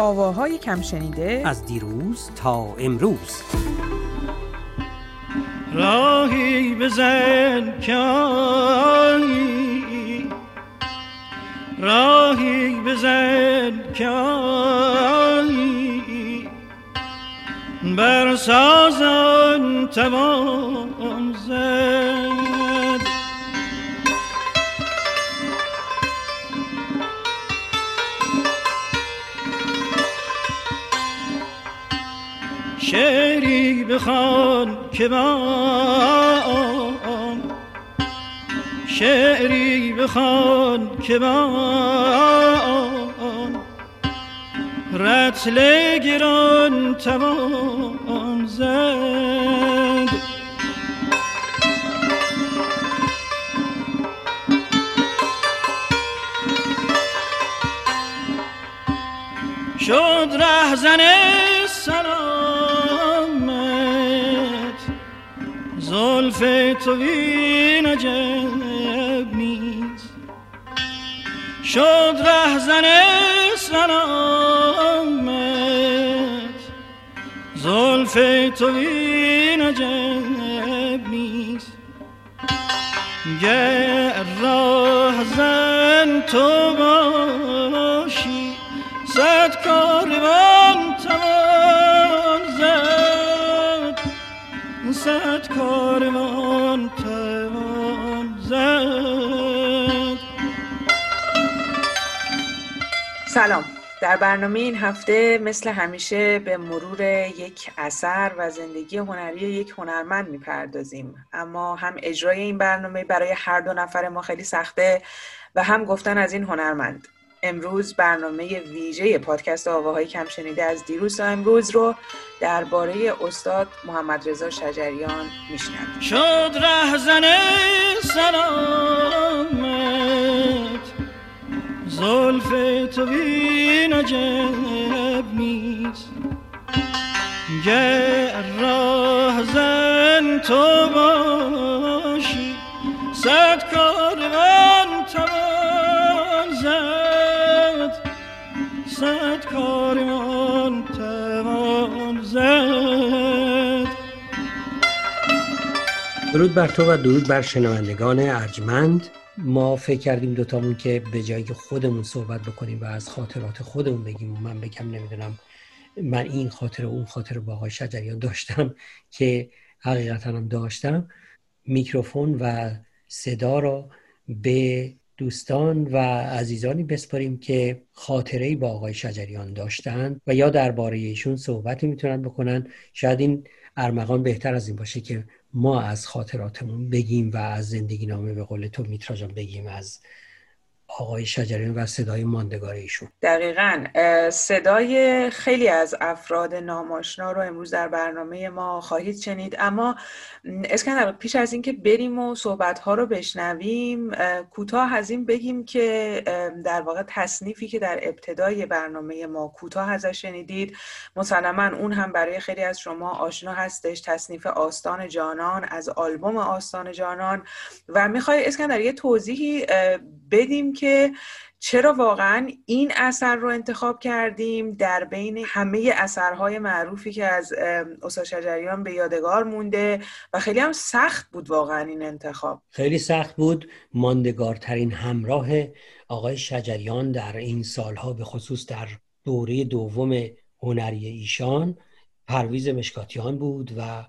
آواهای کم شنیده از دیروز تا امروز. راهی بزن که راهی بزن که بر سازن توان شعری بخوان که من شعری بخوان که من رتل گران توان زد. شد رهزن تو این عجب نیست. شد رهزن سلامت. زلف تو این عجب نیست. گر راهزن تو باشی صد کاروان توان زد. سلام. در برنامه این هفته مثل همیشه به مرور یک اثر و زندگی هنری یک هنرمند می‌پردازیم. اما هم اجرای این برنامه برای هر دو نفر ما خیلی سخته و هم گفتن از این هنرمند. امروز برنامه ویژه پادکست آواهای کم شنیده از دیروز تا امروز رو درباره استاد محمد رضا شجریان میشنویم شد رهزن سلامت. زلف تو این عجب نیست. گر راهزن تو باشی صد کاروان توان صد کاروان توان زد. درود بر تو و درود بر شنوندگان ارجمند. ما فکر کردیم دوتامون که به جایی خودمون صحبت بکنیم و از خاطرات خودمون بگیم. و من بگم نمی‌دونم من این خاطر و اون خاطر با آقای شجریان داشتم که حقیقتا هم داشتم. میکروفون و صدا را به دوستان و عزیزانی بسپاریم که خاطره با آقای شجریان داشتند و یا درباره ایشون صحبتی می‌تونن بکنن شاید این ارمغان بهتر از این باشه که ما از خاطراتمون بگیم و از زندگی نامه به قول تو میترا جان بگیم از آقای شجریان و صدای ماندگار ایشون. دقیقا صدای خیلی از افراد ناماشنا رو امروز در برنامه ما خواهید شنید. اما اسکندر پیش از اینکه بریم و صحبت ها رو بشنویم کوتاه از این بگیم که در واقع تصنیفی که در ابتدای برنامه ما کوتاه ازش شنیدید. مسلما اون هم برای خیلی از شما آشنا هستش. تصنیف آستان جانان از آلبوم آستان جانان. و می‌خوای اسکندر یه توضیحی بدیم که چرا واقعا این اثر رو انتخاب کردیم در بین همه اثرهای معروفی که از استاد شجریان به یادگار مونده و خیلی هم سخت بود واقعا این انتخاب. خیلی سخت بود. ماندگارترین همراه آقای شجریان در این سالها به خصوص در دوره دوم هنری ایشان پرویز مشکاتیان بود و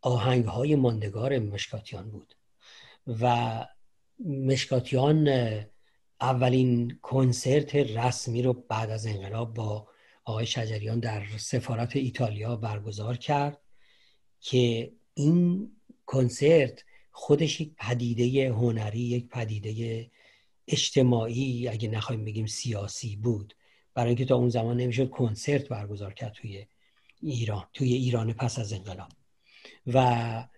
آهنگهای ماندگار مشکاتیان بود. و مشکاتیان اولین کنسرت رسمی رو بعد از انقلاب با آقای شجریان در سفارت ایتالیا برگزار کرد که این کنسرت خودش یک پدیده هنری یک پدیده اجتماعی اگه نخوایم بگیم سیاسی بود. برای اینکه تا اون زمان نمی‌شد کنسرت برگزار کرد توی ایران توی ایران پس از انقلاب. و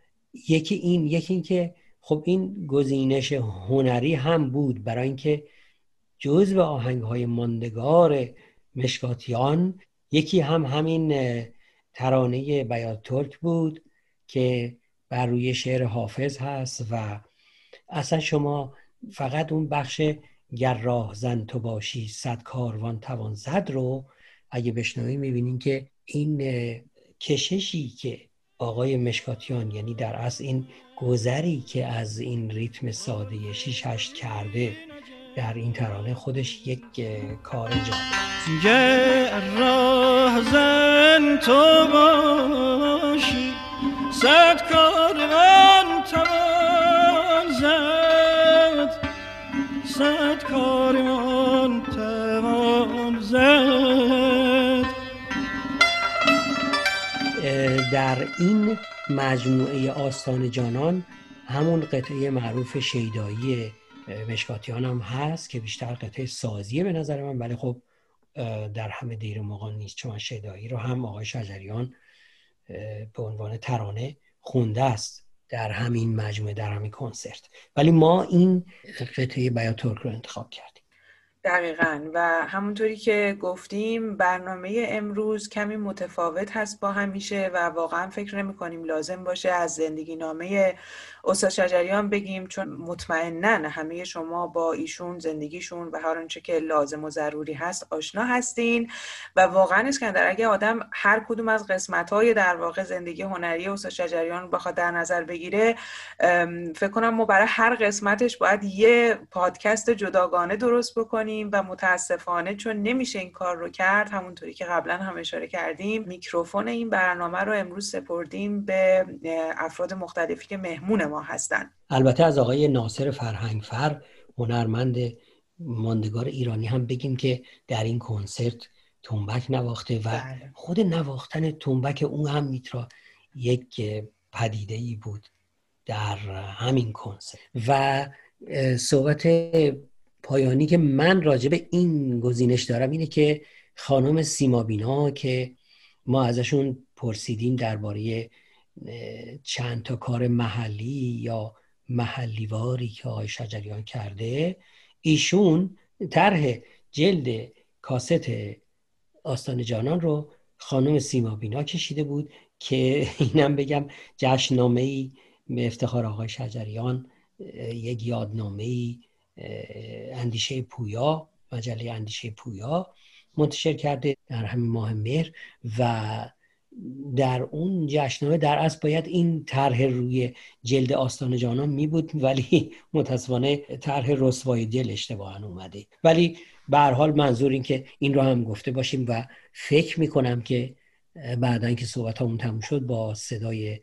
یکی این یکی این که خب این گزینش هنری هم بود. برای اینکه جزء آهنگ های ماندگار مشکاتیان یکی هم همین ترانه بیات ترک بود که بر روی شعر حافظ هست و اصلا شما فقط اون بخش گر راه زن تو باشی صد کاروان توان زد رو اگه بشنویم می‌بینیم که این کششی که آقای مشکاتیان یعنی در اصل این گذری که از این ریتم ساده 6 8 کرده در این ترانه خودش یک کار جالب. راه زن تو باشی صد کاروان توان زد. صد کاروان توان زد. در این مجموعه آستان جانان همون قطعه معروف شیدایی مشکاتیان هم هست که بیشتر قطعه سازیه به نظر من ولی خب در همه دیر موقع نیست. چون شیدایی رو هم آقای شجریان به عنوان ترانه خونده است در همین مجموعه در همین کنسرت. ولی ما این قطعه بیا ترک رو انتخاب کردیم. دقیقا. و همونطوری که گفتیم برنامه امروز کمی متفاوت هست با همیشه و واقعا فکر نمی کنیم لازم باشه از زندگی نامه استاد شجریان بگیم چون مطمئنا همه شما با ایشون زندگیشون و هر آنچه که لازم و ضروری هست آشنا هستین. و واقعا اسکندر اگه آدم هر کدوم از قسمت های در واقع زندگی هنری استاد شجریان بخواد در نظر بگیره فکر کنم ما برای هر قسمتش باید یه پادکست جداگانه درست بکنیم و متاسفانه چون نمیشه این کار رو کرد همونطوری که قبلا هم اشاره کردیم میکروفون این برنامه رو امروز سپردیم به افراد مختلفی که مهمون ما هستن البته از آقای ناصر فرهنگفر هنرمند ماندگار ایرانی هم بگیم که در این کنسرت تنبک نواخته و بله. خود نواختن تنبک اون هم میترا یک پدیده ای بود در همین کنسرت و صحبت پایانی که من راجع به این گزینش دارم اینه که خانم سیمابینا که ما ازشون پرسیدیم درباره چند تا کار محلی یا محلیواری که آقای شجریان کرده ایشون طرح جلد کاست آستان جانان رو خانم سیما بینا کشیده بود که اینم بگم جشنامه ای به افتخار آقای شجریان یک یادنامه ای اندیشه پویا مجله اندیشه پویا منتشر کرده در همین ماه مهر و در اون جشنامه در اصل باید این طرح روی جلد آستان جانان می بود ولی متاسفانه طرح رسوای دل اشتباها اومده. ولی به حال منظور این که این رو هم گفته باشیم و فکر می کنم که بعدا که صحبت همون تموم شد با صدای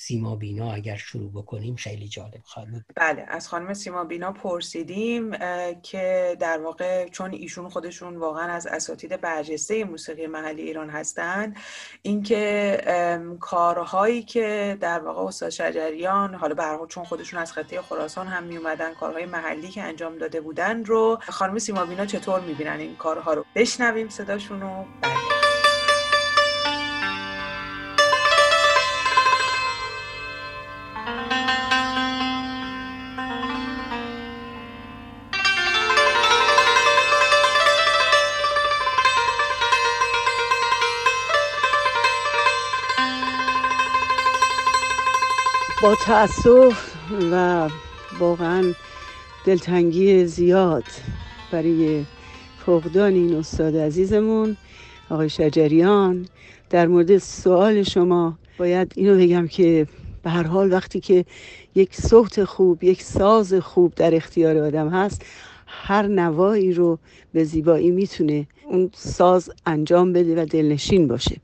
سیما بینا اگر شروع بکنیم خیلی جالب خواهد بود. بله از خانم سیما بینا پرسیدیم که در واقع چون ایشون خودشون واقعا از اساتید برجسته موسیقی محلی ایران هستند اینکه کارهایی که در واقع استاد شجریان حالا به چون خودشون از خطه خراسان هم می اومدن کارهای محلی که انجام داده بودن رو خانم سیما بینا چطور می‌بینن این کارها رو؟ بشنویم صداشون رو. بله. با تأسف و واقعا دلتنگی زیاد برای فقدان این استاد عزیزمون آقای شجریان. در مورد سوال شما باید اینو بگم که به هر حال وقتی که یک صوت خوب یک ساز خوب در اختیار آدم هست هر نوایی رو به زیبایی می‌تونه اون ساز انجام بده و دلنشین باشه.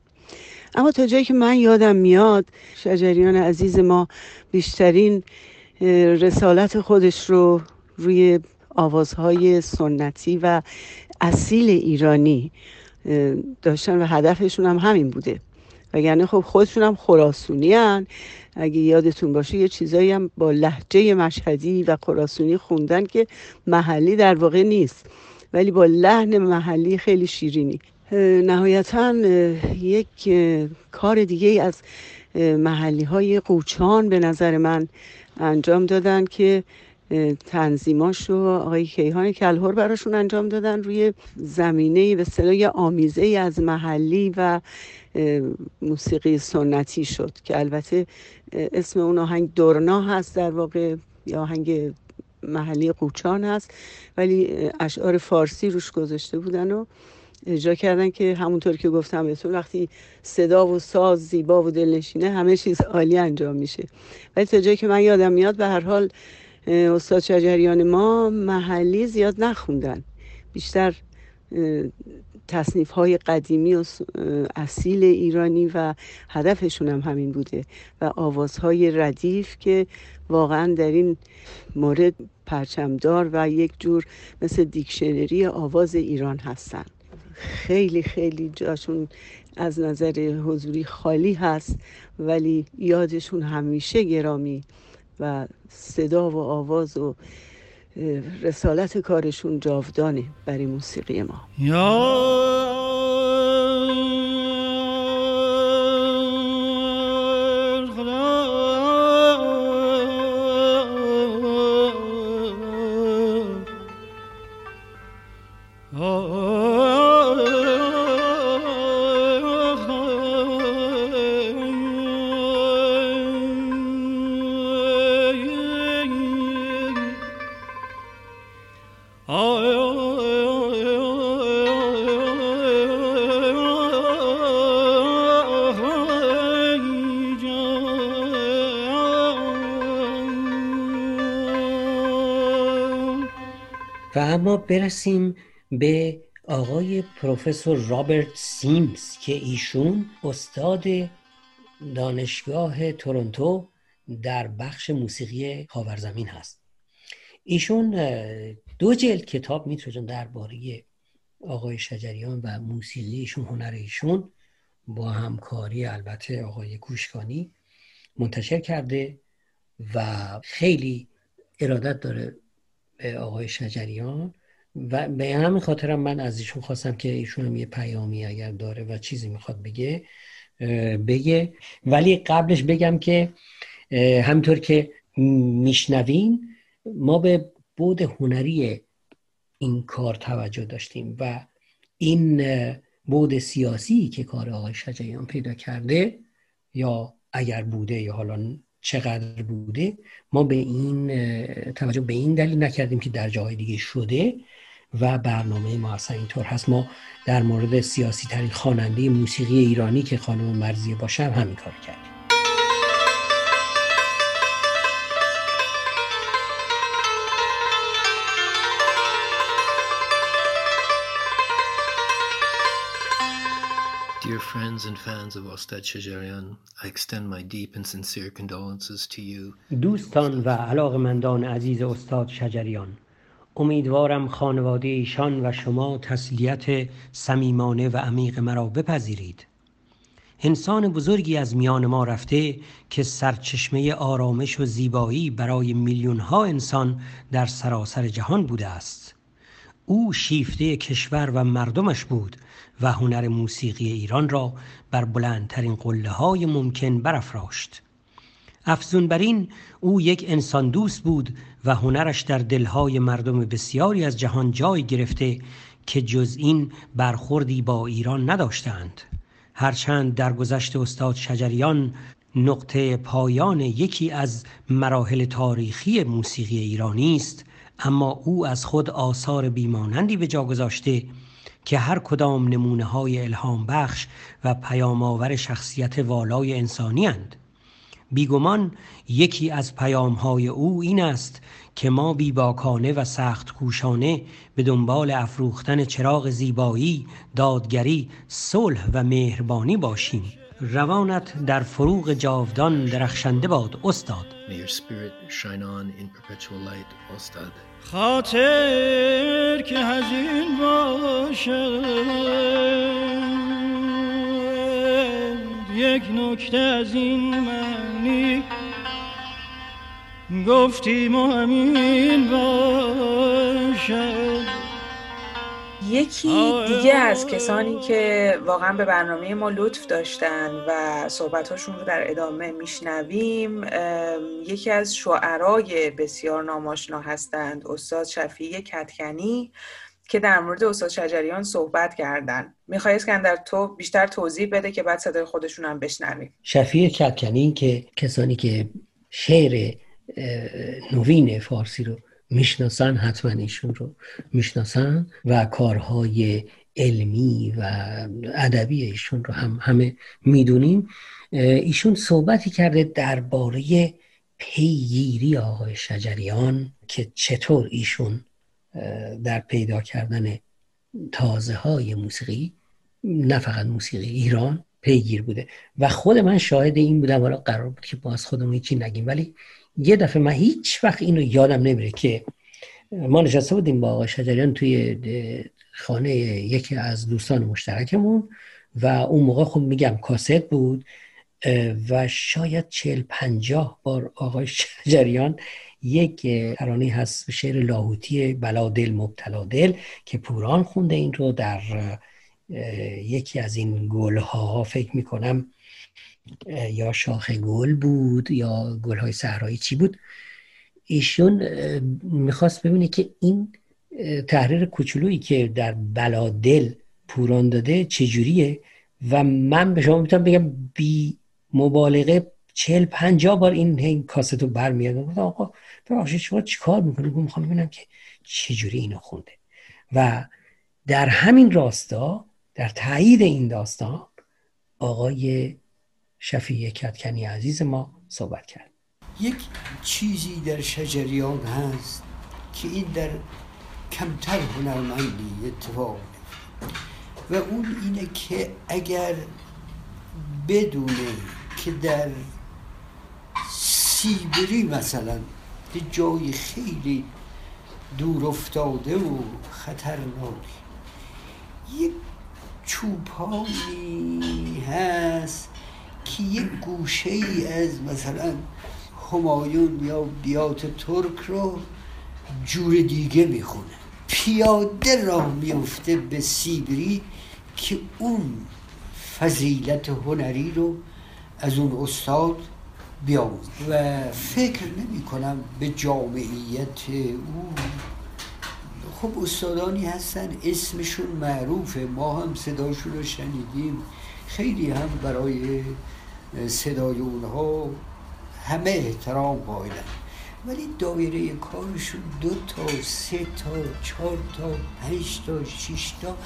اما تا جایی که من یادم میاد شجریان عزیز ما بیشترین رسالت خودش رو روی آوازهای سنتی و اصیل ایرانی داشتن و هدفشون هم همین بوده. وگرنه خب خودشون هم خراسونی هن. اگه یادتون باشه یه چیزایی هم با لحجه مشهدی و خراسونی خوندن که محلی در واقع نیست. ولی با لحن محلی خیلی شیرینی. نهایتا یک کار دیگه از محلی های قوچان به نظر من انجام دادن که تنظیماش رو آقای کیهان کلهور براشون انجام دادن روی زمینه به صلاح آمیزه از محلی و موسیقی سنتی شد که البته اسم اون آهنگ دورنا هست در واقع یا آهنگ محلی قوچان هست ولی اشعار فارسی روش گذاشته بودن و اجرا کردن که همونطور که گفتم بهتون وقتی صدا و ساز زیبا و دلنشینه همه چیز عالی انجام میشه. ولی تا جایی که من یادم میاد به هر حال استاد شجریان ما محلی زیاد نخوندن. بیشتر تصنیف های قدیمی و اصیل ایرانی و هدفشون هم همین بوده و آوازهای ردیف که واقعا در این مورد پرچمدار و یک جور مثل دیکشنری آواز ایران هستن. خیلی خیلی جاشون از نظر حضوری خالی هست ولی یادشون همیشه گرامی و صدا و آواز و رسالت کارشون جاودانه برای موسیقی ما. برسیم به آقای پروفسور رابرت سیمز که ایشون استاد دانشگاه تورنتو در بخش موسیقی خاورزمین هست. ایشون دو جلد کتاب می‌تونن درباره آقای شجریان و موسیقی ایشون هنر ایشون با همکاری البته آقای گوشکانی منتشر کرده و خیلی ارادت داره آقای شجریان و به همین خاطرم من از ایشون خواستم که ایشون هم یه پیامی اگر داره و چیزی می‌خواد بگه بگه. ولی قبلش بگم که همینطور که میشنوین ما به بود هنری این کار توجه داشتیم و این بود سیاسی که کار آقای شجریان پیدا کرده یا اگر بوده یا حالا چقدر بوده ما به این توجه به این دلیل نکردیم که در جای دیگه شده. و برنامه ما اصلا اینطور هست. ما در مورد سیاسی ترین خواننده موسیقی ایرانی که خانم مرزیه باشه هم همین کار کردیم. Dear friends and fans of Ostad Shajarian, I extend my deep and sincere condolences to you. دوستان و علاقمندان عزیز استاد شجریان. امیدوارم خانواده ایشان و شما تسلیت صمیمانه و عمیق مرا بپذیرید انسان بزرگی از میان ما رفته که سرچشمه آرامش و زیبایی برای میلیون ها انسان در سراسر جهان بوده است او شیفته کشور و مردمش بود و هنر موسیقی ایران را بر بلندترین قله های ممکن برافراشت. افزون بر این او یک انسان دوست بود و هنرش در دلهای مردم بسیاری از جهان جای گرفته که جز این برخوردی با ایران نداشتند هرچند در گذشت استاد شجریان نقطه پایان یکی از مراحل تاریخی موسیقی ایرانی است اما او از خود آثار بیمانندی به جا گذاشته که هر کدام نمونه های الهام بخش و پیام آور شخصیت والای انسانی هند. بیگمان یکی از پیام های او این است که ما بیباکانه و سخت کوشانه به دنبال افروختن چراغ زیبایی، دادگری، صلح و مهربانی باشیم. روانت در فروغ جاودان درخشنده باد استاد. خاطر که هزین باشد یک نکته از این معنی گفتیم و همین باشد. یکی دیگه از کسانی که واقعا به برنامه ما لطف داشتن و صحبتاشون رو در ادامه میشنویم یکی از شعرای بسیار ناماشنا هستند استاد شفیع کتکنی. که در مورد استاد شجریان صحبت کردن. می‌خوای اسکندر تو بیشتر توضیح بده که بعد صدای خودشون هم بشنویم. شفیع کتکنی که کسانی که شعر نوین فارسی رو می‌شناسن حتما ایشون رو می‌شناسن و کارهای علمی و ادبی ایشون رو هم همه می‌دونیم. ایشون صحبتی کرده درباره پیگیری آقای شجریان که چطور ایشون در پیدا کردن تازه های موسیقی نه فقط موسیقی ایران پیگیر بوده. و خود من شاهد این بودم حالا قرار بود که باز خودمون هیچی نگیم. ولی یه دفعه من هیچ وقت اینو یادم نمیره که ما نشسته بودیم با آقای شجریان توی خانه یکی از دوستان مشترکمون و اون موقع خب میگم کاست بود و شاید چل پنجاه بار آقای شجریان یک ترانه هست شعر لاهوتی بلادل مبتلا دل که پوران خونده این رو در یکی از این گل ها فکر می‌کنم یا شاخ گل بود یا گل های صحرایی چی بود؟ ایشون می‌خواست ببینه که این تحریر کوچولویی که در بلادل پوران داده چجوریه و من به شما می‌تونم بگم بی مبالغه چل پنجاه بار این این کاست رو برمیاد آقا ببخشید شما چیکار می‌کنید؟ می‌خوام ببینم که چجوری اینو خونده. و در همین راستا در تایید این داستان آقای شفیع کتکنی عزیز ما صحبت کرد. یک چیزی در شجریان هست که این در کمتر هنرمندی اتفاق و اون اینه که اگر بدونه که در سیبری مثلا یه جای خیلی دور افتاده و خطرناک. یک چوپانی هست که یک گوشه ای از مثلا همایون یا بیات ترک رو جور دیگه می‌خونه. پیاده را میفته به سیبری که اون فضیلت هنری رو از اون استاد بیاموز. و فکر نمی کنم به جامعیت او. خب استادانی هستن اسمشون معروفه ما هم صداشون رو شنیدیم. خیلی هم برای صدای اونها همه احترام قائلن. ولی دایره کارشون دو تا سه تا چهار تا پنج تا شش تا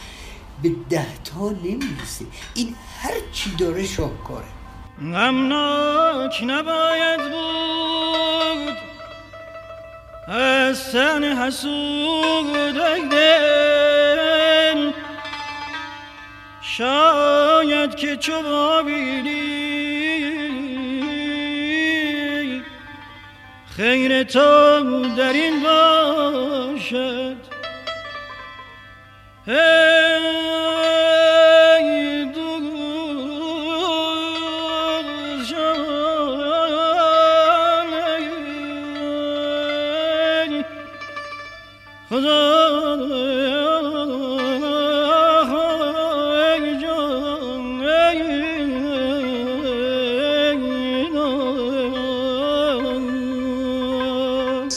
به ده تا نمی‌رسه. این هر چی داره شاهکاره. غمناک نباید بود. از سن حسود دل. شاید که چو خیر تو در این باشد.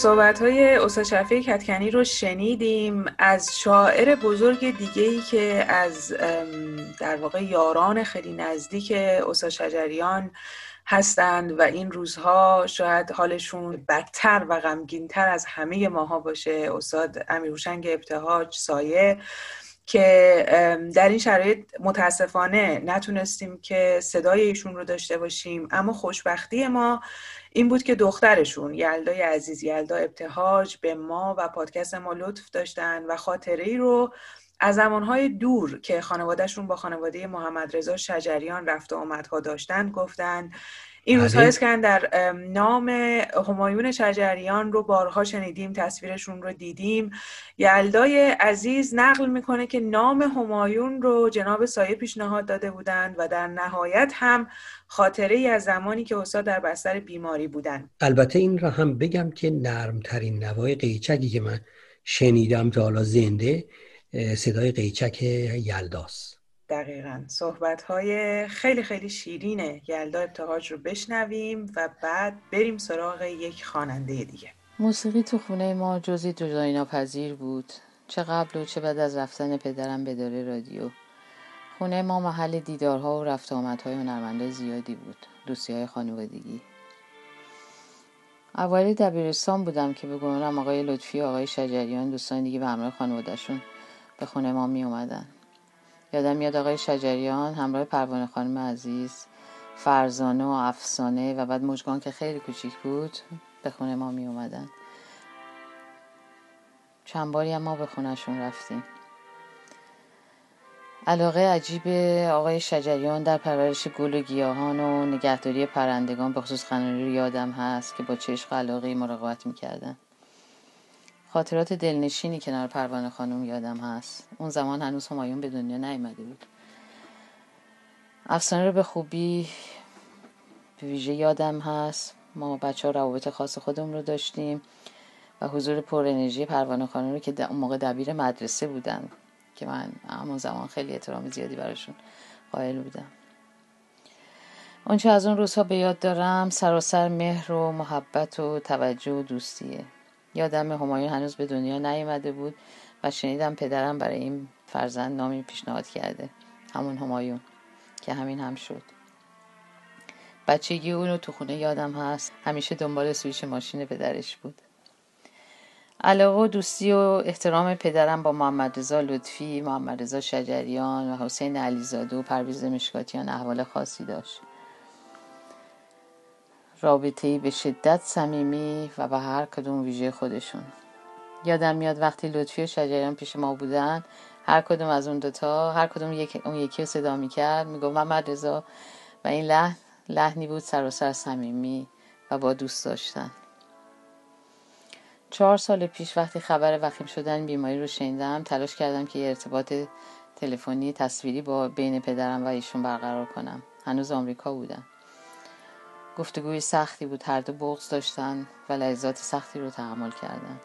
صحبت های استاد شفیع کتکنی رو شنیدیم. از شاعر بزرگ دیگه ای که از در واقع یاران خیلی نزدیک استاد شجریان هستند و این روزها شاید حالشون بدتر و غمگینتر از همه ماها باشه. استاد امیرهوشنگ ابتهاج سایه که در این شرایط متاسفانه نتونستیم که صدای ایشون رو داشته باشیم. اما خوشبختی ما این بود که دخترشون یلدای عزیز یلدا ابتهاج به ما و پادکست ما لطف داشتن و خاطره ای رو از زمانهای دور که خانوادهشون با خانواده محمد رضا شجریان رفت و آمدها داشتن گفتن این بله. اسکندر نام همایون شجریان رو بارها شنیدیم تصویرشون رو دیدیم یلدای عزیز نقل می‌کنه که نام همایون رو جناب سایه پیشنهاد داده بودند و در نهایت هم خاطره ای از زمانی که استاد در بستر بیماری بودن البته این را هم بگم که نرمترین نوای قیچکی که من شنیدم تا حالا زنده صدای قیچک یلداست دقیقا. صحبت های خیلی خیلی شیرین یلدا ابتهاج رو بشنویم و بعد بریم سراغ یک خواننده دیگه. موسیقی تو خونه ما جزی جدایی ناپذیر بود. چه قبل و چه بعد از رفتن پدرم به داره رادیو. خونه ما محل دیدارها و رفت آمدهای هنرمندای زیادی بود. دوستی های خانوادگی. اولی دبیرستان بودم که به آقای لطفی و آقای شجریان دوستان دیگه به همراه خانوادهشون. به خونه ما می اومدن یادم میاد آقای شجریان همراه پروانه خانم عزیز فرزانه و افسانه و بعد مجگان که خیلی کوچیک بود به خونه ما می اومدن چند باری هم ما به خونهشون رفتیم. علاقه عجیب آقای شجریان در پرورش گل و گیاهان و نگهداری پرندگان به خصوص خناری رو یادم هست که با چشق علاقه مراقبت می‌کردن. خاطرات دلنشینی کنار پروانه خانم یادم هست. اون زمان هنوز همایون به دنیا نیامده بود. افسانه رو به خوبی به ویژه یادم هست. ما بچه ها روابط خاص خودمون رو داشتیم و حضور پر انرژی پروانه خانم رو که اون موقع دبیر مدرسه بودن که من همون زمان خیلی احترام زیادی براشون قائل بودم. آنچه از اون روزها به یاد دارم سراسر مهر و محبت و توجه و دوستیه. یادم همایون هنوز به دنیا نیامده بود و شنیدم پدرم برای این فرزند نامی پیشنهاد کرده. همون همایون که همین هم شد. بچگی اونو تو خونه یادم هست. همیشه دنبال سویش ماشین پدرش بود. علاقه و دوستی و احترام پدرم با محمد رضا لطفی، محمد رضا شجریان و حسین علیزاده و پرویز مشکاتیان احوال خاصی داشت. رابطه به شدت صمیمی و به هر کدوم ویژه خودشون. یادم میاد وقتی لطفی و شجریان پیش ما بودن هر کدوم از اون دوتا هر کدوم یک اون یکی رو صدا می‌کرد می‌گفت محمد رضا و این لحن لحنی بود سراسر صمیمی و با دوست داشتن. چهار سال پیش وقتی خبر وخیم شدن بیماری رو شنیدم تلاش کردم که یه ارتباط تلفنی تصویری با بین پدرم و ایشون برقرار کنم. هنوز آمریکا بودم. گفتگوی سختی بود. هر دو بغض داشتن و لحظات سختی رو تحمل کردن.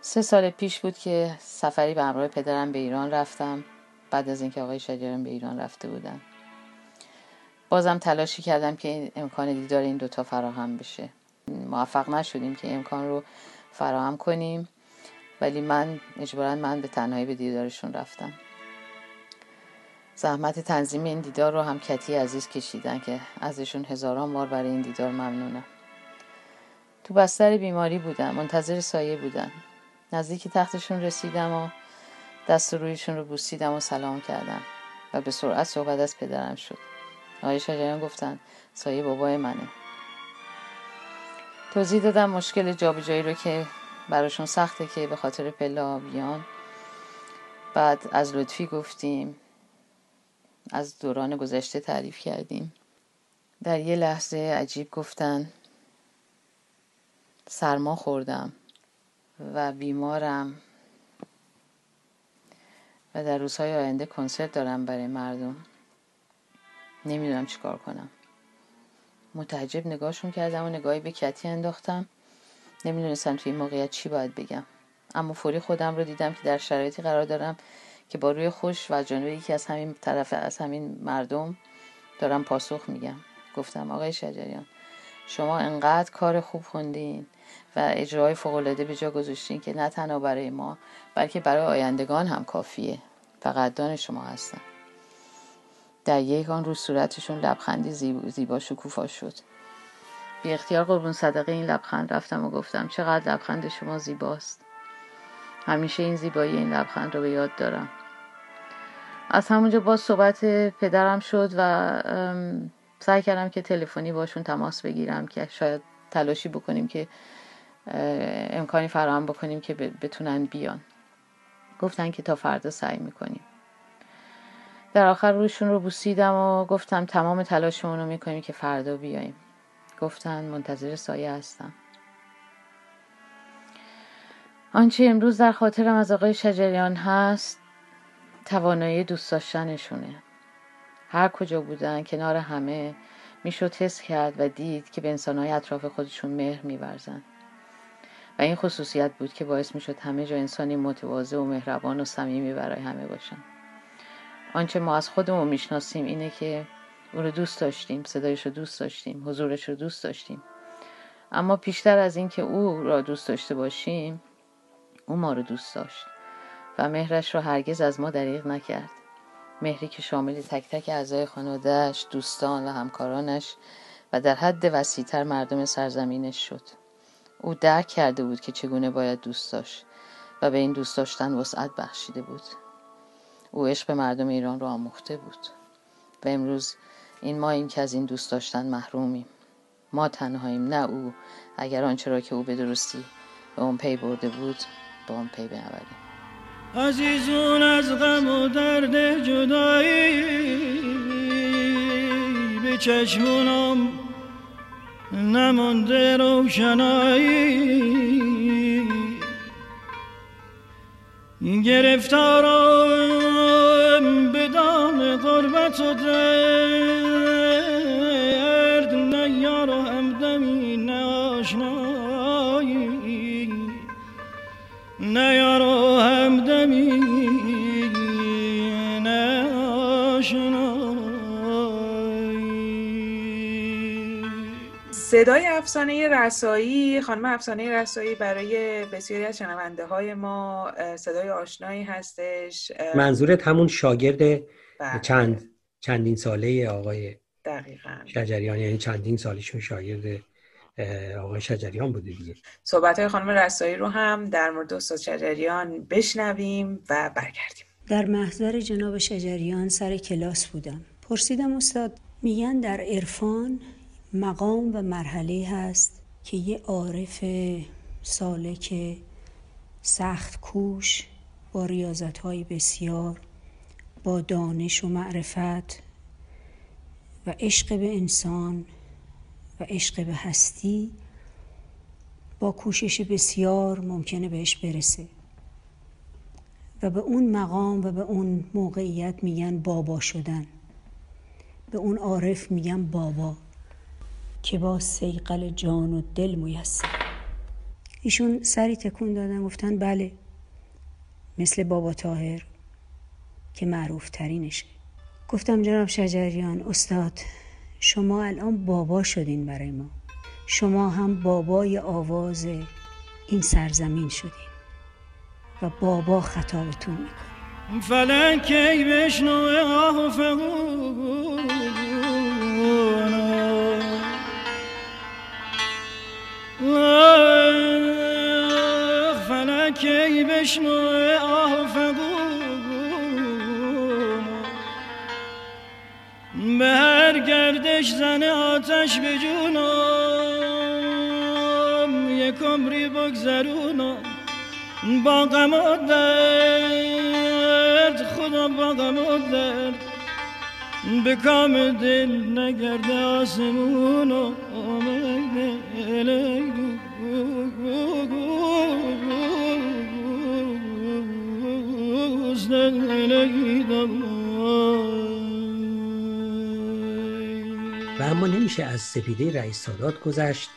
سه سال پیش بود که سفری به همراه پدرم به ایران رفتم. بعد از اینکه آقای شجریان به ایران رفته بودن. بازم تلاشی کردم که امکان دیدار این دوتا فراهم بشه. موفق نشدیم که امکان رو فراهم کنیم. ولی من اجبارا من به تنهایی به دیدارشون رفتم. زحمت تنظیم این دیدار رو هم کتی عزیز کشیدن که ازشون هزاران بار برای این دیدار ممنونم تو بستر بیماری بودم منتظر سایه بودم نزدیک تختشون رسیدم و دست رویشون رو بوسیدم و سلام کردم و به سرعت صحبت از پدرم شد. آقای شجریان گفتن سایه بابای منه. توضیح دادم مشکل جابجایی رو که براشون سخته که به خاطر پله بیان بعد از لطفی گفتیم از دوران گذشته تعریف کردیم. در یه لحظه عجیب گفتن سرما خوردم و بیمارم. و در روزهای آینده کنسرت دارم برای مردم. نمی‌دونم چیکار کنم. متعجب نگاهشون کردم و نگاهی به کتی انداختم. نمی‌دونستم توی این موقعیت چی باید بگم. اما فوری خودم رو دیدم که در شرایطی قرار دارم که با روی خوش و جانب یکی از همین طرف از همین مردم دارم پاسخ میگم. گفتم آقای شجریان شما انقدر کار خوب خوندین و اجرای فوقالعاده به جا گذاشتین که نه تنها برای ما بلکه برای آیندگان هم کافیه. فقط شما هستن در یک آن رو صورتشون لبخندی زیبا شکوفا شد. بی اختیار قربون صدقه این لبخند رفتم و گفتم چقدر لبخند شما زیباست. همیشه این زیبایی این لبخند رو به یاد دارم. از همونجا باز صحبت پدرم شد و سعی کردم که تلفنی باشون تماس بگیرم که شاید تلاشی بکنیم که امکانی فراهم بکنیم که بتونن بیان. گفتن که تا فردا سعی می‌کنیم. در آخر روشون رو بوسیدم و گفتم تمام تلاشمون رو می‌کنیم که فردا بیایم گفتن منتظر سایه هستم. آنچه امروز در خاطرم از آقای شجریان هست توانایی دوست داشتنشونه. هر کجا بودن کنار همه می‌شد حس کرد و دید که به انسانهای اطراف خودشون مهر میورزن. و این خصوصیت بود که باعث می‌شد همه جا انسانی متواضع و مهربان و صمیمی برای همه باشن. آنچه ما از خودمون می‌شناسیم اینه که او رو دوست داشتیم صدایش رو دوست داشتیم حضورش رو دوست داشتیم. اما بیشتر از اینکه او را دوست داشته باشیم او ما رو دوست داشت و مهرش رو هرگز از ما دریغ نکرد. مهری که شامل تک تک اعضای خانوادهش دوستان و همکارانش و در حد وسیعتر مردم سرزمینش شد. او درک کرده بود که چگونه باید دوست داشت و به این دوست داشتن وسعت بخشیده بود. او عشق مردم ایران رو آموخته بود. و امروز این ما این که از این دوست داشتن محرومیم. ما تنهاییم نه او. اگر آنچه را که او به درستی به اون پی برده بود به اون پی بنوریم عزیزون از غم و درد جدایی به چشمونم نمانده روشنایی. گرفتارم به دام قربت و درد نه یار و همدمی صدای افسانه رسایی خانم افسانه رسایی برای بسیاری از شنونده های ما صدای آشنایی هستش منظورت همون شاگرد بله، چند چندین ساله آقای دقیقا. شجریان یعنی چندین سالشون شاگرد آقای شجریان بوده دیگه. صحبت های خانم رسایی رو هم در مورد استاد شجریان بشنویم و برگردیم. در محضر جناب شجریان سر کلاس بودم. پرسیدم استاد میگن در عرفان مقام و مرحله هست که یه عارف سالک سخت کوش با ریاضت های بسیار با دانش و معرفت و عشق به انسان و عشق به هستی با کوشش بسیار ممکنه بهش برسه. و به اون مقام و به اون موقعیت میگن بابا شدن. به اون عارف میگن بابا که با سیقل جان و دل میسر. ایشون سری تکون دادن گفتن بله مثل بابا تاهر که معروف ترینشه. گفتم جناب شجریان استاد شما الان بابا شدین برای ما. شما هم بابای آواز این سرزمین شدین و بابا خطابتون می‌کنه. فلک کی بشنو آه آه، فلک کی بشنو آه به هر گردش زن آتش به جونم. یک عمری بگذرونم. با غم و درد خدا با غم و درد. به کام دل نگرده آسمون و آمده و اما نمیشه از سپیده رئیس سادات گذشت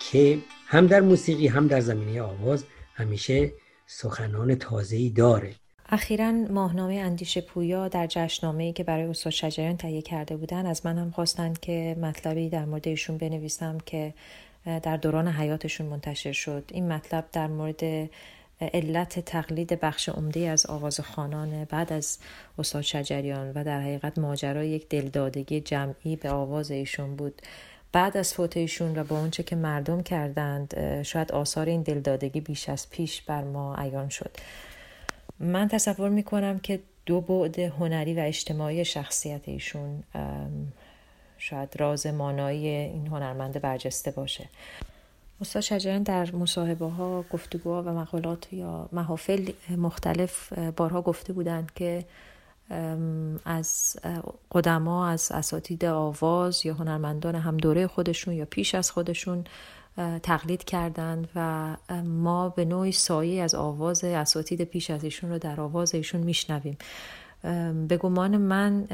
که هم در موسیقی هم در زمینه آواز همیشه سخنان تازه‌ای داره. اخیرا ماهنامه اندیشه پویا در جشنامه‌ای که برای استاد شجریان تهیه کرده بودن از من هم خواستند که مطلبی در مورد ایشون بنویسم که در دوران حیاتشون منتشر شد. این مطلب در مورد علت تقلید بخش عمده از آواز خانان بعد از استاد شجریان و در حقیقت ماجرای یک دلدادگی جمعی به آواز ایشون بود. بعد از فوت ایشون و با اونچه که مردم کردند شاید آثار این دلدادگی بیش از پیش بر ما عیان شد. من تصور می کنم که دو بعد هنری و اجتماعی شخصیت ایشون شاید راز مانایی این هنرمند برجسته باشه. استاد شجریان در مصاحبه ها گفتگوها و مقالات یا محافل مختلف بارها گفته بودند که از قدما از اساتید آواز یا هنرمندان هم دوره خودشون یا پیش از خودشون تقلید کردند و ما به نوعی سایه از آواز اساتید پیش از ایشون رو در آواز ایشون میشنویم. به گمان من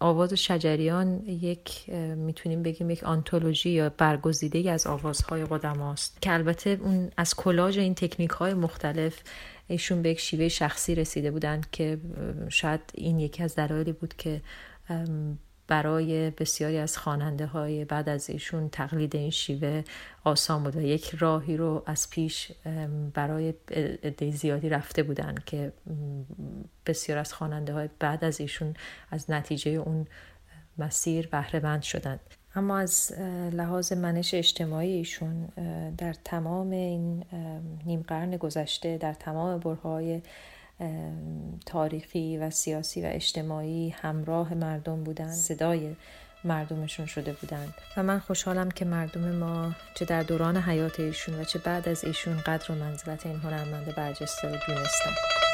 آواز شجریان یک می‌تونیم بگیم یک آنتولوژی یا برگزیده از آوازهای قدماست که البته اون از کلاژ این تکنیک های مختلف ایشون به یک شیوه شخصی رسیده بودند که شاید این یکی از دلایلی بود که برای بسیاری از خواننده های بعد از ایشون تقلید این شیوه آسان بود و یک راهی رو از پیش برای عده زیادی رفته بودن که بسیار از خواننده های بعد از ایشون از نتیجه اون مسیر بهره مند شدند. اما از لحاظ منش اجتماعی ایشون در تمام این نیم قرن گذشته در تمام برهای تاریخی و سیاسی و اجتماعی همراه مردم بودند صدای مردمشون شده بودند و من خوشحالم که مردم ما چه در دوران حیات ایشون و چه بعد از ایشون قدر و منزلت این هنرمند برجسته رو دونستن.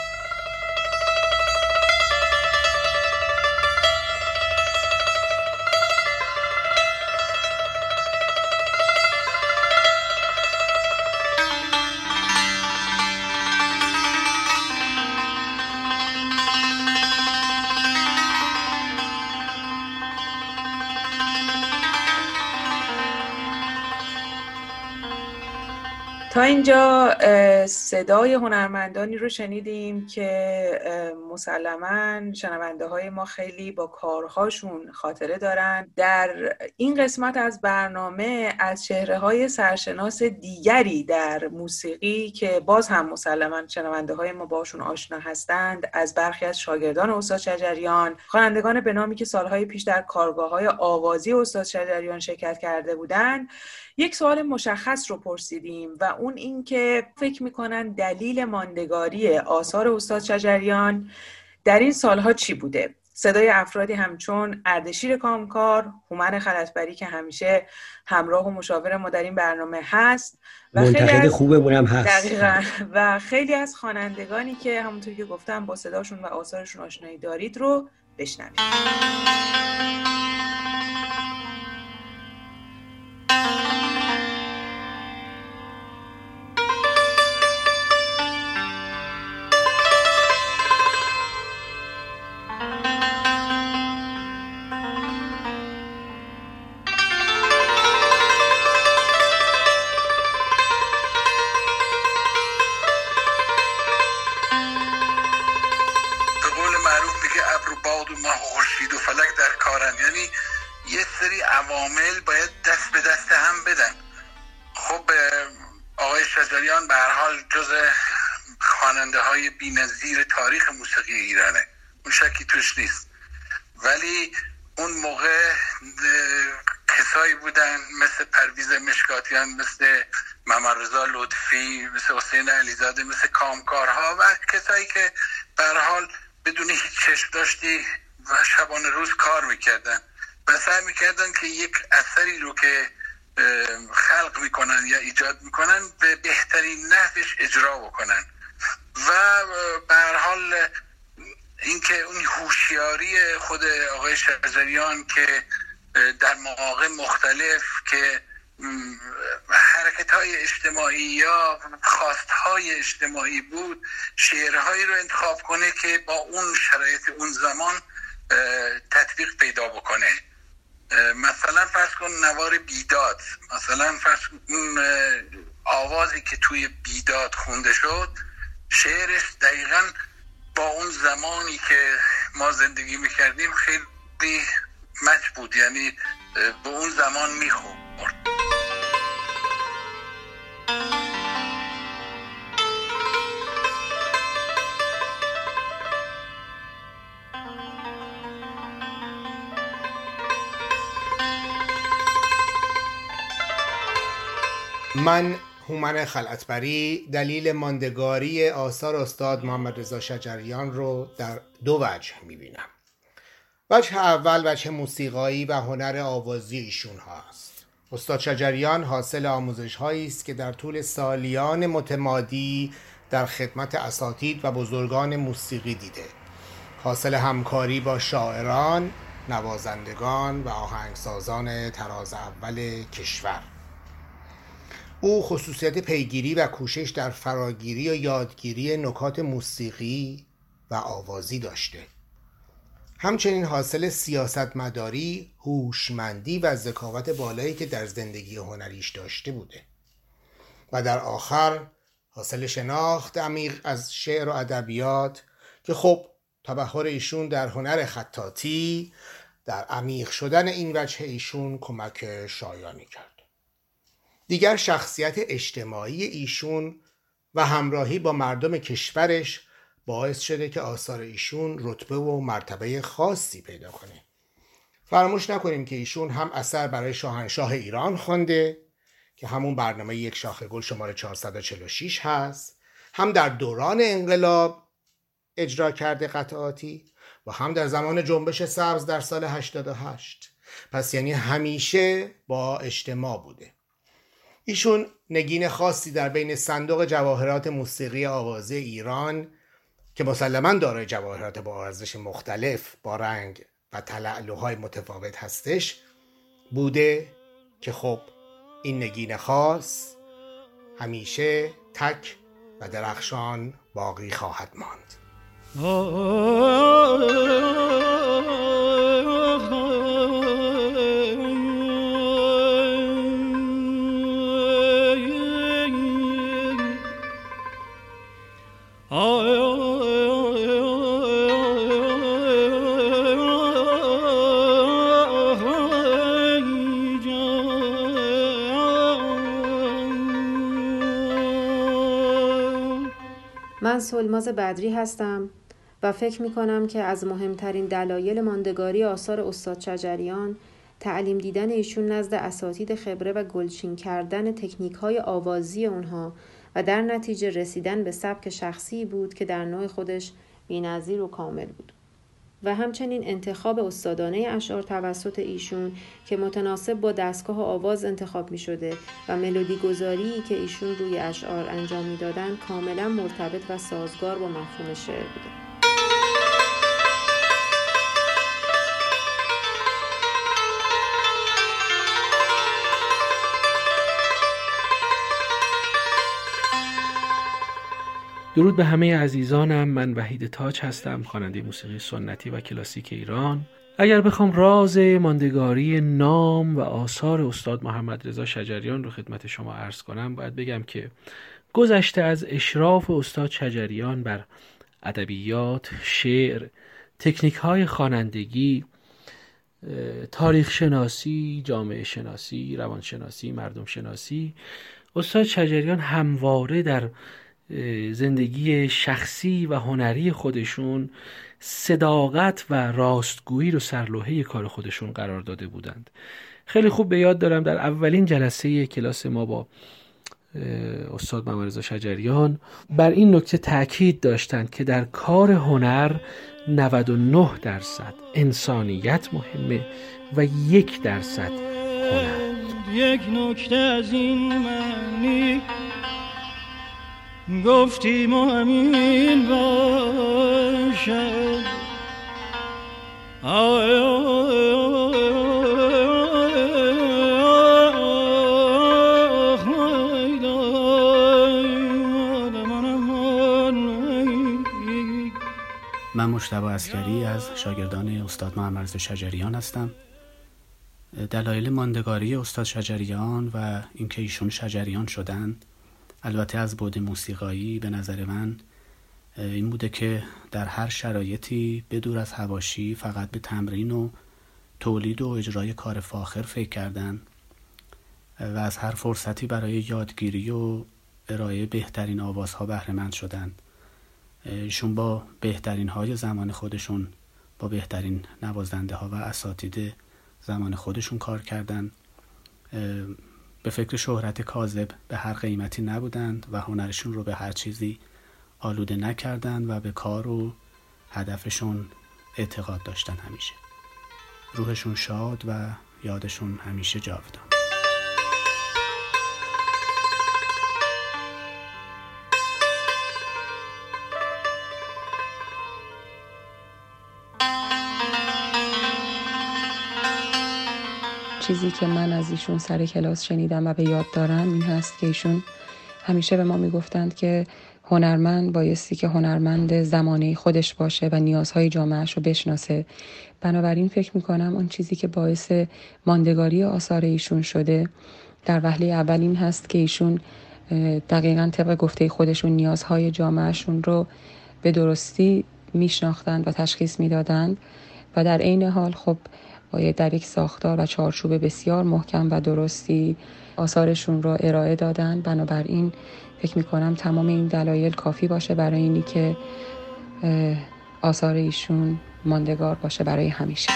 اینجا صدای هنرمندانی رو شنیدیم که مسلما شنونده های ما خیلی با کارهاشون خاطره دارن. در این قسمت از برنامه از چهره های سرشناس دیگری در موسیقی که باز هم مسلما شنونده های ما باشون آشنا هستند از برخی از شاگردان استاد شجریان خوانندگان به نامی که سالهای پیش در کارگاه های آوازی استاد شجریان شرکت کرده بودند یک سوال مشخص رو پرسیدیم و اون این که فکر می‌کنن دلیل ماندگاری آثار استاد شجریان در این سالها چی بوده؟ صدای افرادی همچون اردشیر کامکار، هومن خلطبری که همیشه همراه و مشاور ما در این برنامه هست و خیلی خوبمونم هست. دقیقا. و خیلی از خوانندگانی که همونطور که گفتم با صداشون و آثارشون آشنایی دارید رو بشنوید. بکنه. مثلا فرض کن نوار بیداد. مثلا فرض اون آوازی که توی بیداد خونده شد شعرش دقیقا با اون زمانی که ما زندگی می‌کردیم خیلی مچ بود. یعنی به اون زمان می‌خوند من هومن خلعتبری دلیل ماندگاری آثار استاد محمد رضا شجریان رو در دو وجه می‌بینم. وجه اول وجه موسیقایی و هنر آوازی ایشون هست استاد شجریان حاصل آموزش هایی است که در طول سالیان متمادی در خدمت اساتید و بزرگان موسیقی دیده. حاصل همکاری با شاعران، نوازندگان و آهنگسازان تراز اول کشور. او خصوصیت پیگیری و کوشش در فراگیری و یادگیری نکات موسیقی و آوازی داشته. همچنین حاصل سیاستمداری، هوشمندی و ذکاوت بالایی که در زندگی هنریش داشته بوده. و در آخر حاصل شناخت عمیق از شعر و ادبیات که خب تبهر ایشون در هنر خطاطی در عمیق شدن این وجه ایشون کمک شایانی کرد. دیگر شخصیت اجتماعی ایشون و همراهی با مردم کشورش باعث شده که آثار ایشون رتبه و مرتبه خاصی پیدا کنه. فراموش نکنیم که ایشون هم اثر برای شاهنشاه ایران خونده که همون برنامه یک شاخه گل شماره 446 هست هم در دوران انقلاب اجرا کرده قطعاتی و هم در زمان جنبش سبز در سال 88 پس یعنی همیشه با اجتماع بوده. ایشون نگین خاصی در بین صندوق جواهرات موسیقی آوازه ایران که مسلما دارای جواهرات با ارزش مختلف با رنگ و تلعلوهای متفاوت هستش بوده که خب این نگین خاص همیشه تک و درخشان باقی خواهد ماند سلماز بدری هستم و فکر می کنم که از مهمترین دلایل ماندگاری آثار استاد شجریان تعلیم دیدن ایشون نزد اساتید خبره و گلچین کردن تکنیک های آوازی اونها و در نتیجه رسیدن به سبک شخصی بود که در نوع خودش بینظیر و کامل بود. و همچنین انتخاب استادانه اشعار توسط ایشون که متناسب با دستگاه آواز انتخاب می شده و ملودی گذاری که ایشون روی اشعار انجام می دادن کاملا مرتبط و سازگار با مفهوم شعر بوده. درود به همه عزیزانم. من وحید تاج هستم خواننده موسیقی سنتی و کلاسیک ایران. اگر بخوام راز ماندگاری نام و آثار استاد محمد رضا شجریان رو خدمت شما عرض کنم باید بگم که گذشته از اشراف استاد شجریان بر ادبیات، شعر، تکنیک های خوانندگی، تاریخ شناسی، جامعه شناسی، روانشناسی، مردم شناسی استاد شجریان همواره در زندگی شخصی و هنری خودشون صداقت و راستگویی رو سرلوحه کار خودشون قرار داده بودند. خیلی خوب به یاد دارم در اولین جلسه کلاس ما با استاد محمد شجریان بر این نکته تاکید داشتند که در کار هنر 99 درصد انسانیت مهمه و یک درصد هنر. یک نکته از این معنی گفتیم و همین باشد. من مشتبه اسکری از شاگردان استاد محمد شجریان هستم. دلایل ماندگاری استاد شجریان و اینکه ایشون شجریان شدند البته از بود موسیقایی به نظر من این بوده که در هر شرایطی بدور از هواشی فقط به تمرین و تولید و اجرای کار فاخر فکر کردن و از هر فرصتی برای یادگیری و ارائه بهترین آوازها بهرهمند شدند ایشون با بهترین های زمان خودشون با بهترین نوازنده ها و اساتید زمان خودشون کار کردند به فکر شهرت کاذب به هر قیمتی نبودند و هنرشون رو به هر چیزی آلوده نکردند و به کار و هدفشون اعتقاد داشتن همیشه. روحشون شاد و یادشون همیشه جاودان. چیزی که من از ایشون سر کلاس شنیدم و به یاد دارم این هست که ایشون همیشه به ما می‌گفتند که هنرمند بایستی که هنرمند زمانه خودش باشه و نیازهای جامعهش رو بشناسه. بنابراین فکر می‌کنم اون چیزی که باعث ماندگاری آثار ایشون شده در وهله اول این هست که ایشون دقیقا طبق گفته خودشون نیازهای جامعهشون رو به درستی میشناختند و تشخیص می‌دادند. و در عین حال خب باید در یک ساختار و چارچوب بسیار محکم و درستی آثارشون رو ارائه دادن. بنابراین فکر می‌کنم تمام این دلایل کافی باشه برای اینی که آثار ایشون ماندگار باشه برای همیشه.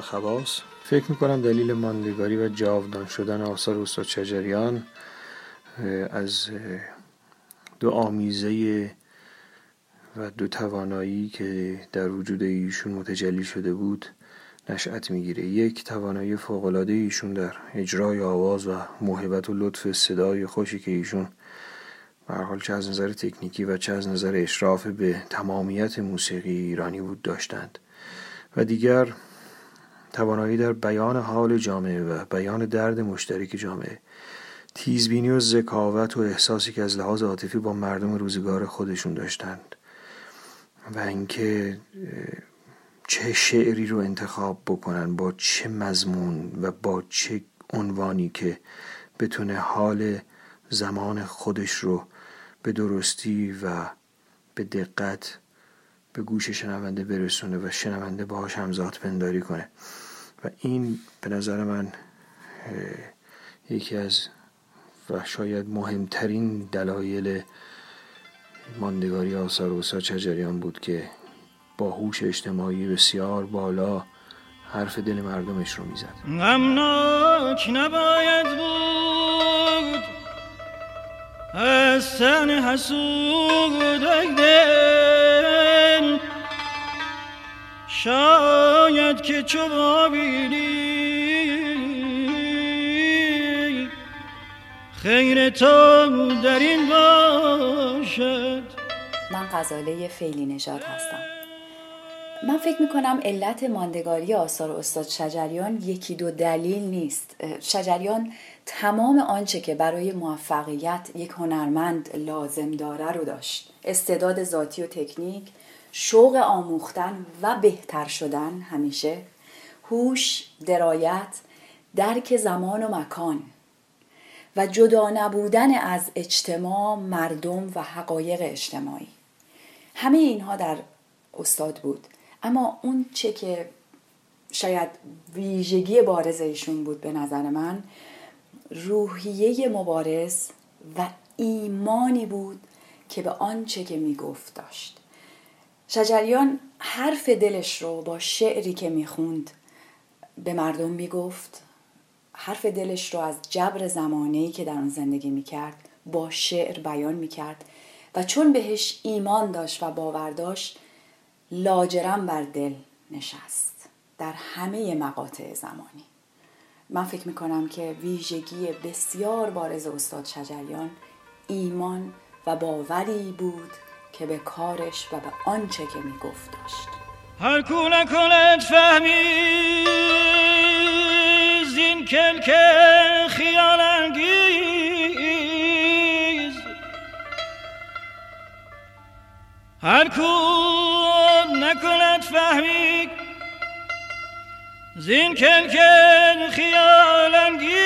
پوریا خواس فکر می‌کنم دلیل ماندگاری و جاودان شدن آثار استاد شجریان از دو آمیزه و دو توانایی که در وجود ایشون متجلی شده بود نشأت می‌گیره. یک توانایی فوقالعاده ایشون در اجرای آواز و محبت و لطف صدای خوشی که ایشون حال چه از نظر تکنیکی و چه از نظر اشراف به تمامیت موسیقی ایرانی بود داشتند. و دیگر توانایی در بیان حال جامعه و بیان درد مشترک جامعه تیزبینی و ذکاوت و احساسی که از لحاظ عاطفی با مردم روزگار خودشون داشتند و اینکه چه شعری رو انتخاب بکنن با چه مضمون و با چه عنوانی که بتونه حال زمان خودش رو به درستی و به دقت به گوش شنونده برسونه و شنونده باهاش همزاد پنداری کنه. و این به نظر من یکی از و شاید مهمترین دلایل ماندگاری آثار استاد چجریان بود که با هوش اجتماعی بسیار بالا حرف دل مردمش رو می‌زد. غمناک نباید بود از تن حسود دل شاید که چو خیر تو در این باشد. من غزاله فیلی نژاد هستم. من فکر می‌کنم علت ماندگاری آثار استاد شجریان یکی دو دلیل نیست. شجریان تمام آنچه که برای موفقیت یک هنرمند لازم داره رو داشت. استعداد ذاتی و تکنیک شوق آموختن و بهتر شدن همیشه. هوش درایت درک زمان و مکان و جدا نبودن از اجتماع مردم و حقایق اجتماعی. همه اینها در استاد بود. اما اون چه که شاید ویژگی بارز ایشون بود به نظر من روحیه مبارز و ایمانی بود که به آنچه که می‌گفت داشت. شجریان حرف دلش رو با شعری که می‌خوند به مردم می‌گفت. حرف دلش رو از جبر زمانهی که در آن زندگی می‌کرد با شعر بیان می‌کرد و چون بهش ایمان داشت و باور داشت لاجرم بر دل نشست در همه مقاطع زمانی. من فکر می‌کنم که ویژگی بسیار بارز استاد شجریان ایمان و باوری بود که به کارش و به آنچه که می‌گفت داشت. هر کو نکند فهمی زین کلک خیال انگیز. هر کو نکند فهمی زین کلک خیال انگیز.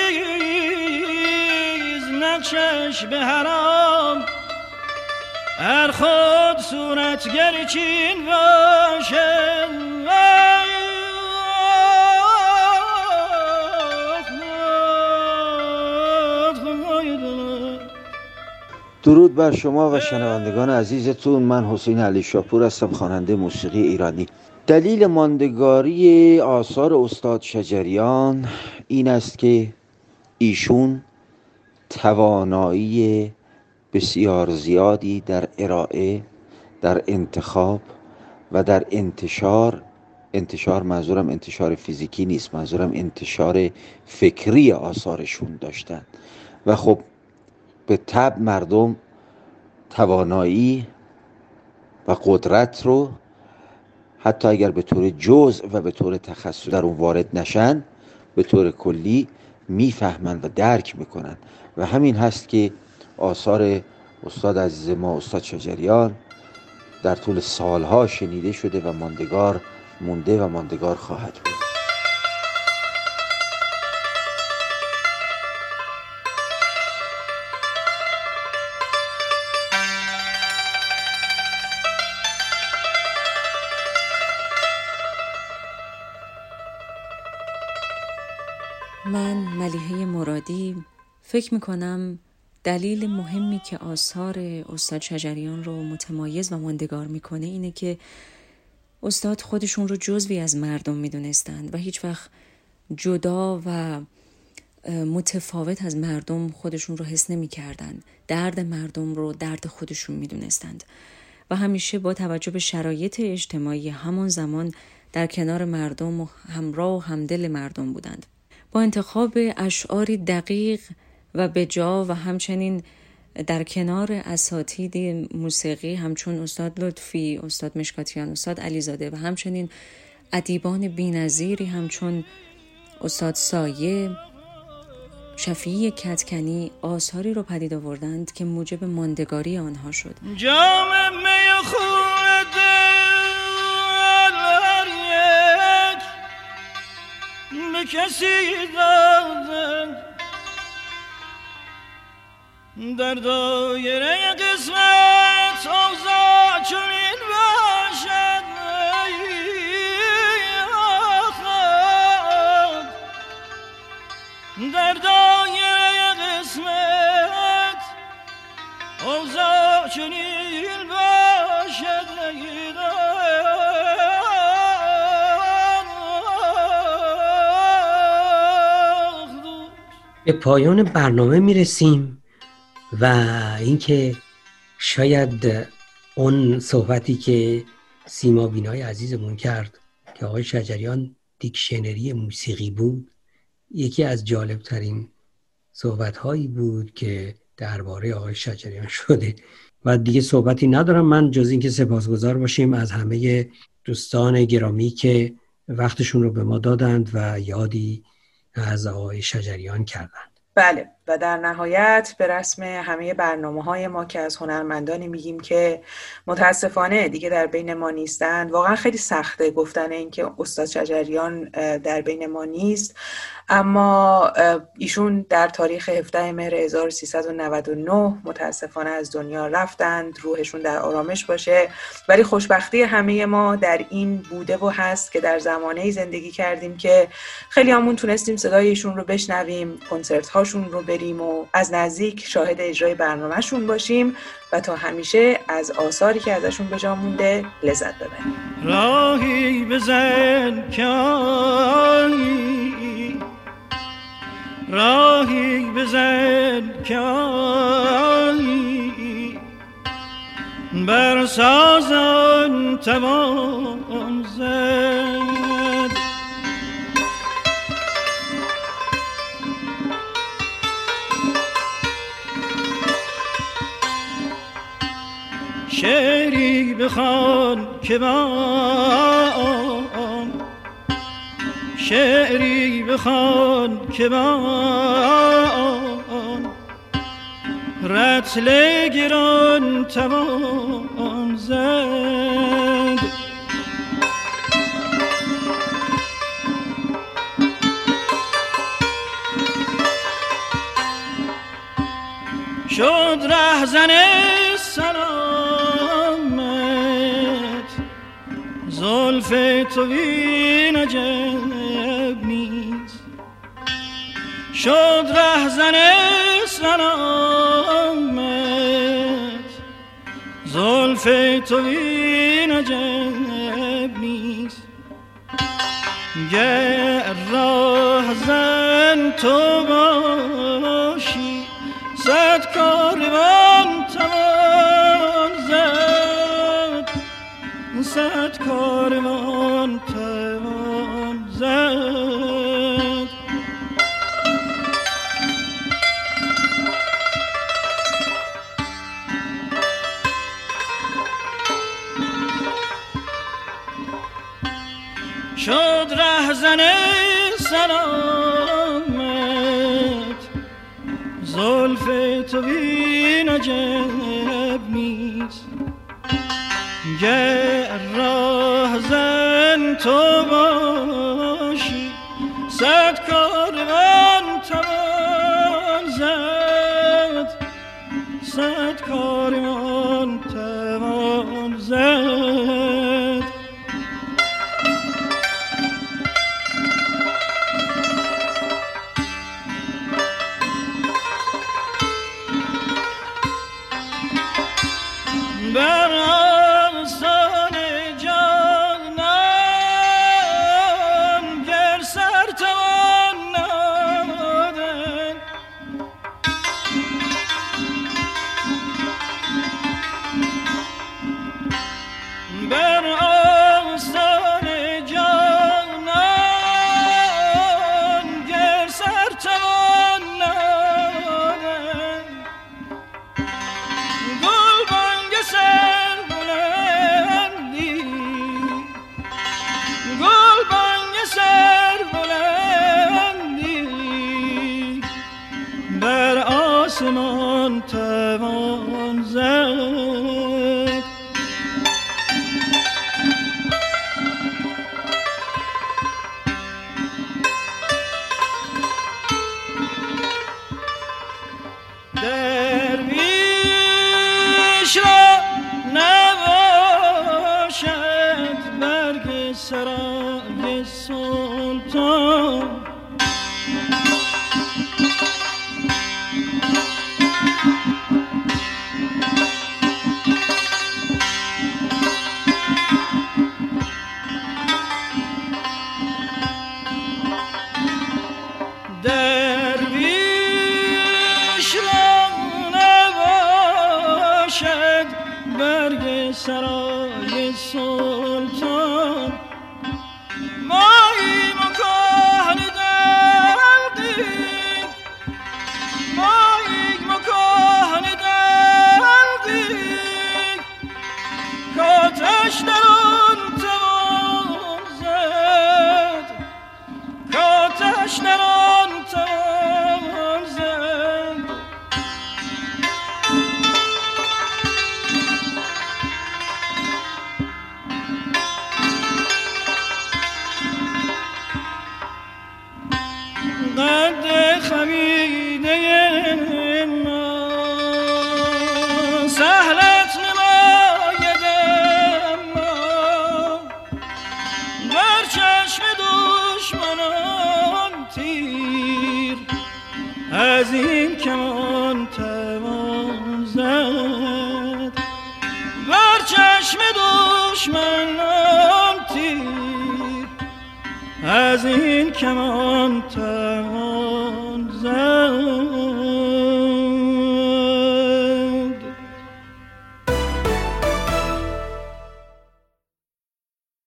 نقشش به حرام هر خود صورتگر چین باشد درود بر شما و شنوندگان عزیزتون. من حسین علی شاپور هستم خواننده موسیقی ایرانی. دلیل ماندگاری آثار استاد شجریان این است که ایشون توانایی بسیار زیادی در ارائه در انتخاب و در انتشار. انتشار منظورم انتشار فیزیکی نیست منظورم انتشار فکری آثارشون داشتن. و خب به تب مردم توانایی و قدرت رو حتی اگر به طور جز و به طور تخصص در اون وارد نشن به طور کلی می‌فهمند و درک می‌کنن. و همین هست که آثار استاد عزیز ما استاد شجریان در طول سالها شنیده شده و ماندگار مونده و ماندگار خواهد بود. من ملیحه مرادی فکر می‌کنم دلیل مهمی که آثار استاد شجریان رو متمایز و ماندگار می‌کنه اینه که استاد خودشون رو جزوی از مردم می‌دونستند و هیچ وقت جدا و متفاوت از مردم خودشون رو حس نمی کردن. درد مردم رو درد خودشون می دونستند. و همیشه با توجه به شرایط اجتماعی همون زمان در کنار مردم و همراه و همدل مردم بودند. با انتخاب اشعاری دقیق و بجا و همچنین در کنار اساتید موسیقی همچون استاد لطفی، استاد مشکاتیان، استاد علیزاده و همچنین ادیبان بینظیری همچون استاد سایه شفیعی کتکنی آثاری رو پدید آوردند که موجب ماندگاری آنها شد. جام می به کسی دادن در دایره قسمت اوضاع چنین باشد در دایره قسمت اوضاع چنین باشد به پایان برنامه می‌رسیم. و اینکه شاید اون صحبتی که سیما بینای عزیزمون کرد که آقای شجریان دیکشنری موسیقی بود یکی از جالبترین صحبت هایی بود که درباره آقای شجریان شده. و دیگه صحبتی ندارم. من جز اینکه سپاسگزار باشیم از همه دوستان گرامی که وقتشون رو به ما دادند و یادی از آقای شجریان کردند. بله. و در نهایت به رسم همه برنامه های ما که از هنرمندانی میگیم که متاسفانه دیگه در بین ما نیستند واقعا خیلی سخته گفتن اینکه استاد شجریان در بین ما نیست. اما ایشون در تاریخ 17 مهر 1399 متاسفانه از دنیا رفتند روحشون در آرامش باشه. ولی خوشبختی همه ما در این بوده و هست که در زمانه زندگی کردیم که خیلی همون تونستیم صدای ایشون رو بشنویم کنسرت هاشون رو بریم و از نزدیک شاهد اجرای برنامهشون باشیم و تا همیشه از آثاری که ازشون به جا مونده لذت ببریم. راهی بزن راهی بزن که بر سازن توان زد شعری بخوان که با شعری بخوان که من رتل گران توان زد. شد رهزن تو بی شد رهزن سلامت. زلف تو این عجب نیست. گر راهزن تو باشی صد کاروان توان زد. صد کاروان توان گر راهزن تو باشی صد کاروان توان زد صد کاروان